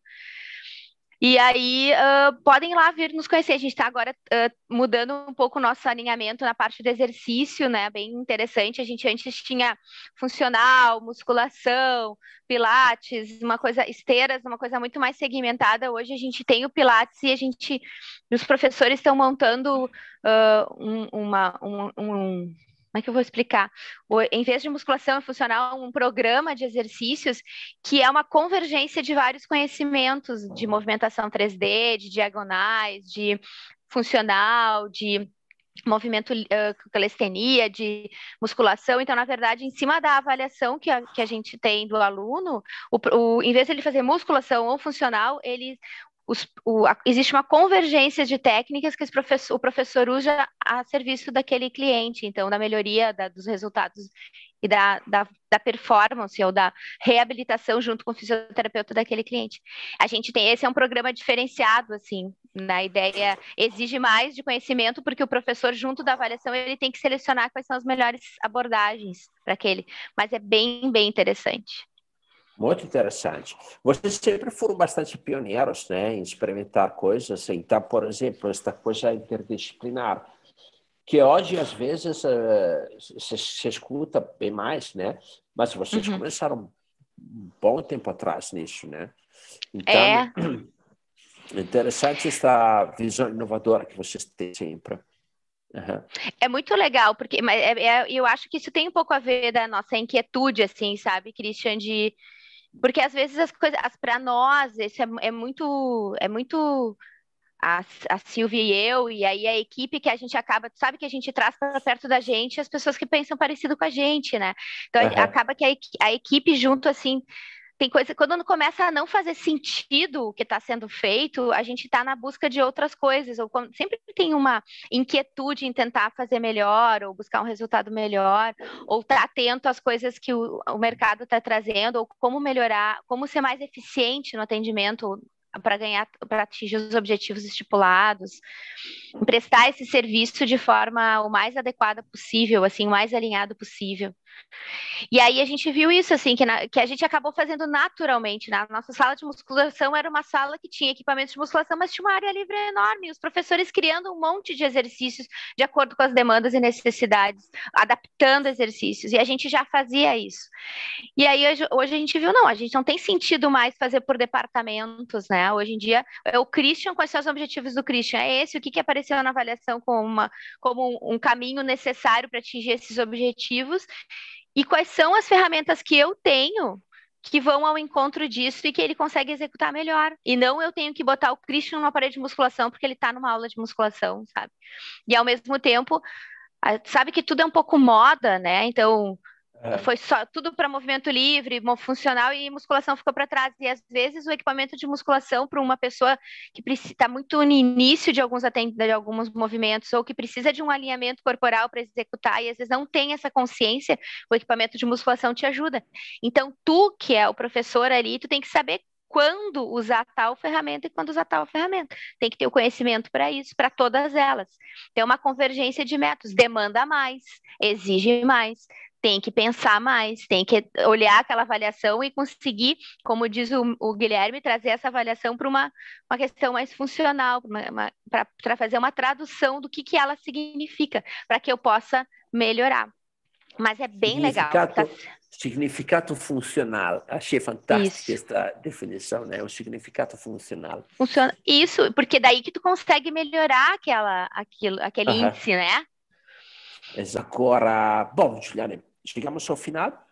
e aí uh, podem lá vir nos conhecer. A gente está agora uh, mudando um pouco o nosso alinhamento na parte do exercício, né? Bem interessante. A gente antes tinha funcional, musculação, pilates, uma coisa, esteiras, uma coisa muito mais segmentada. Hoje a gente tem o pilates e a gente, os professores estão montando uh, um, uma, um, um como é que eu vou explicar? O, em vez de musculação funcional, um programa de exercícios que é uma convergência de vários conhecimentos de movimentação 3D, de diagonais, de funcional, de movimento uh, calistenia, de musculação. Então, na verdade, em cima da avaliação que a, que a gente tem do aluno, o, o, em vez de ele fazer musculação ou funcional, ele os, o, a, existe uma convergência de técnicas que professor, o professor usa a serviço daquele cliente, então, da melhoria da, dos resultados e da, da, da, performance ou da reabilitação junto com o fisioterapeuta daquele cliente. A gente tem, esse é um programa diferenciado, assim, na ideia, exige mais de conhecimento, porque o professor, junto da avaliação, ele tem que selecionar quais são as melhores abordagens para aquele, mas é bem, bem interessante. Muito interessante. Vocês sempre foram bastante pioneiros né, em experimentar coisas. Então, por exemplo, esta coisa interdisciplinar, que hoje, às vezes, uh, se, se, escuta bem mais, né? Mas vocês uhum. começaram um bom tempo atrás nisso, né? Então, é. interessante esta visão inovadora que vocês têm sempre. Uhum. É muito legal, porque mas é, é, eu acho que isso tem um pouco a ver da nossa inquietude, assim, sabe, Christian, de porque às vezes as coisas, para nós, isso é, é, muito, é muito a, a Silvia e eu, e aí a equipe que a gente acaba, sabe que a gente traz para perto da gente as pessoas que pensam parecido com a gente, né? Então uhum. acaba que a, a equipe junto assim tem coisa quando começa a não fazer sentido o que está sendo feito, a gente está na busca de outras coisas, ou sempre tem uma inquietude em tentar fazer melhor, ou buscar um resultado melhor, ou estar tá atento às coisas que o, o mercado está trazendo, ou como melhorar, como ser mais eficiente no atendimento para ganhar, para atingir os objetivos estipulados, prestar esse serviço de forma o mais adequada possível, assim, o mais alinhado possível. E aí a gente viu isso, assim, que, na, que a gente acabou fazendo naturalmente. Na né? nossa sala de musculação era uma sala que tinha equipamentos de musculação, mas tinha uma área livre enorme. Os professores criando um monte de exercícios de acordo com as demandas e necessidades, adaptando exercícios. E a gente já fazia isso. E aí hoje, hoje a gente viu, não, a gente não tem sentido mais fazer por departamentos, né? Hoje em dia, é o Christian, quais são os objetivos do Christian? É esse, o que, que apareceu na avaliação como, uma, como um caminho necessário para atingir esses objetivos e quais são as ferramentas que eu tenho que vão ao encontro disso e que ele consegue executar melhor. E não eu tenho que botar o Christian numa parede de musculação porque ele está numa aula de musculação, sabe? E ao mesmo tempo, sabe que tudo é um pouco moda, né? Então, é. Foi só tudo para movimento livre, funcional e musculação ficou para trás. E às vezes o equipamento de musculação para uma pessoa que está muito no início de alguns de alguns movimentos ou que precisa de um alinhamento corporal para executar e às vezes não tem essa consciência, o equipamento de musculação te ajuda. Então tu que é o professor ali, tu tem que saber quando usar tal ferramenta e quando usar tal ferramenta. Tem que ter o conhecimento para isso, para todas elas. Tem uma convergência de métodos, demanda mais, exige mais, tem que pensar mais, tem que olhar aquela avaliação e conseguir, como diz o, o Guilherme, trazer essa avaliação para uma, uma questão mais funcional, para fazer uma tradução do que, que ela significa, para que eu possa melhorar. Mas é bem legal. Tá... Significado funcional. Achei fantástica esta definição, né? O significado funcional. Funciona. Isso, porque daí que tu consegue melhorar aquela, aquilo, aquele uhum. índice, né? Agora, bom, Juliane, chegamos ao final.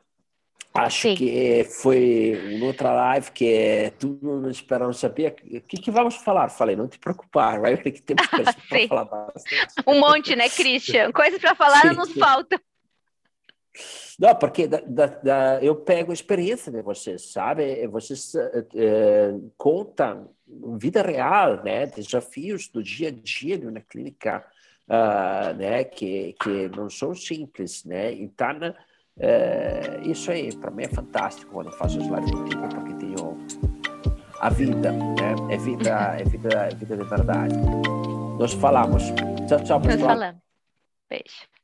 Acho Sim. que foi outra live que tu não esperava saber. O que, que vamos falar? Falei, não te preocupar, vai ter que ter para falar bastante. Um monte, né, Christian? Coisas para falar sim, nos sim. faltam. Não, porque da, da, da, eu pego a experiência de vocês, sabe? Vocês é, contam vida real, né? Desafios do dia a dia de uma clínica, uh, né? Que, que não são simples, né? Então, é, isso aí, para mim é fantástico quando eu faço as lives contigo, porque tenho a vida, né? É vida, é vida, é vida de verdade. Nós falamos. Tchau, tchau, pessoal. Nós falamos. Beijo.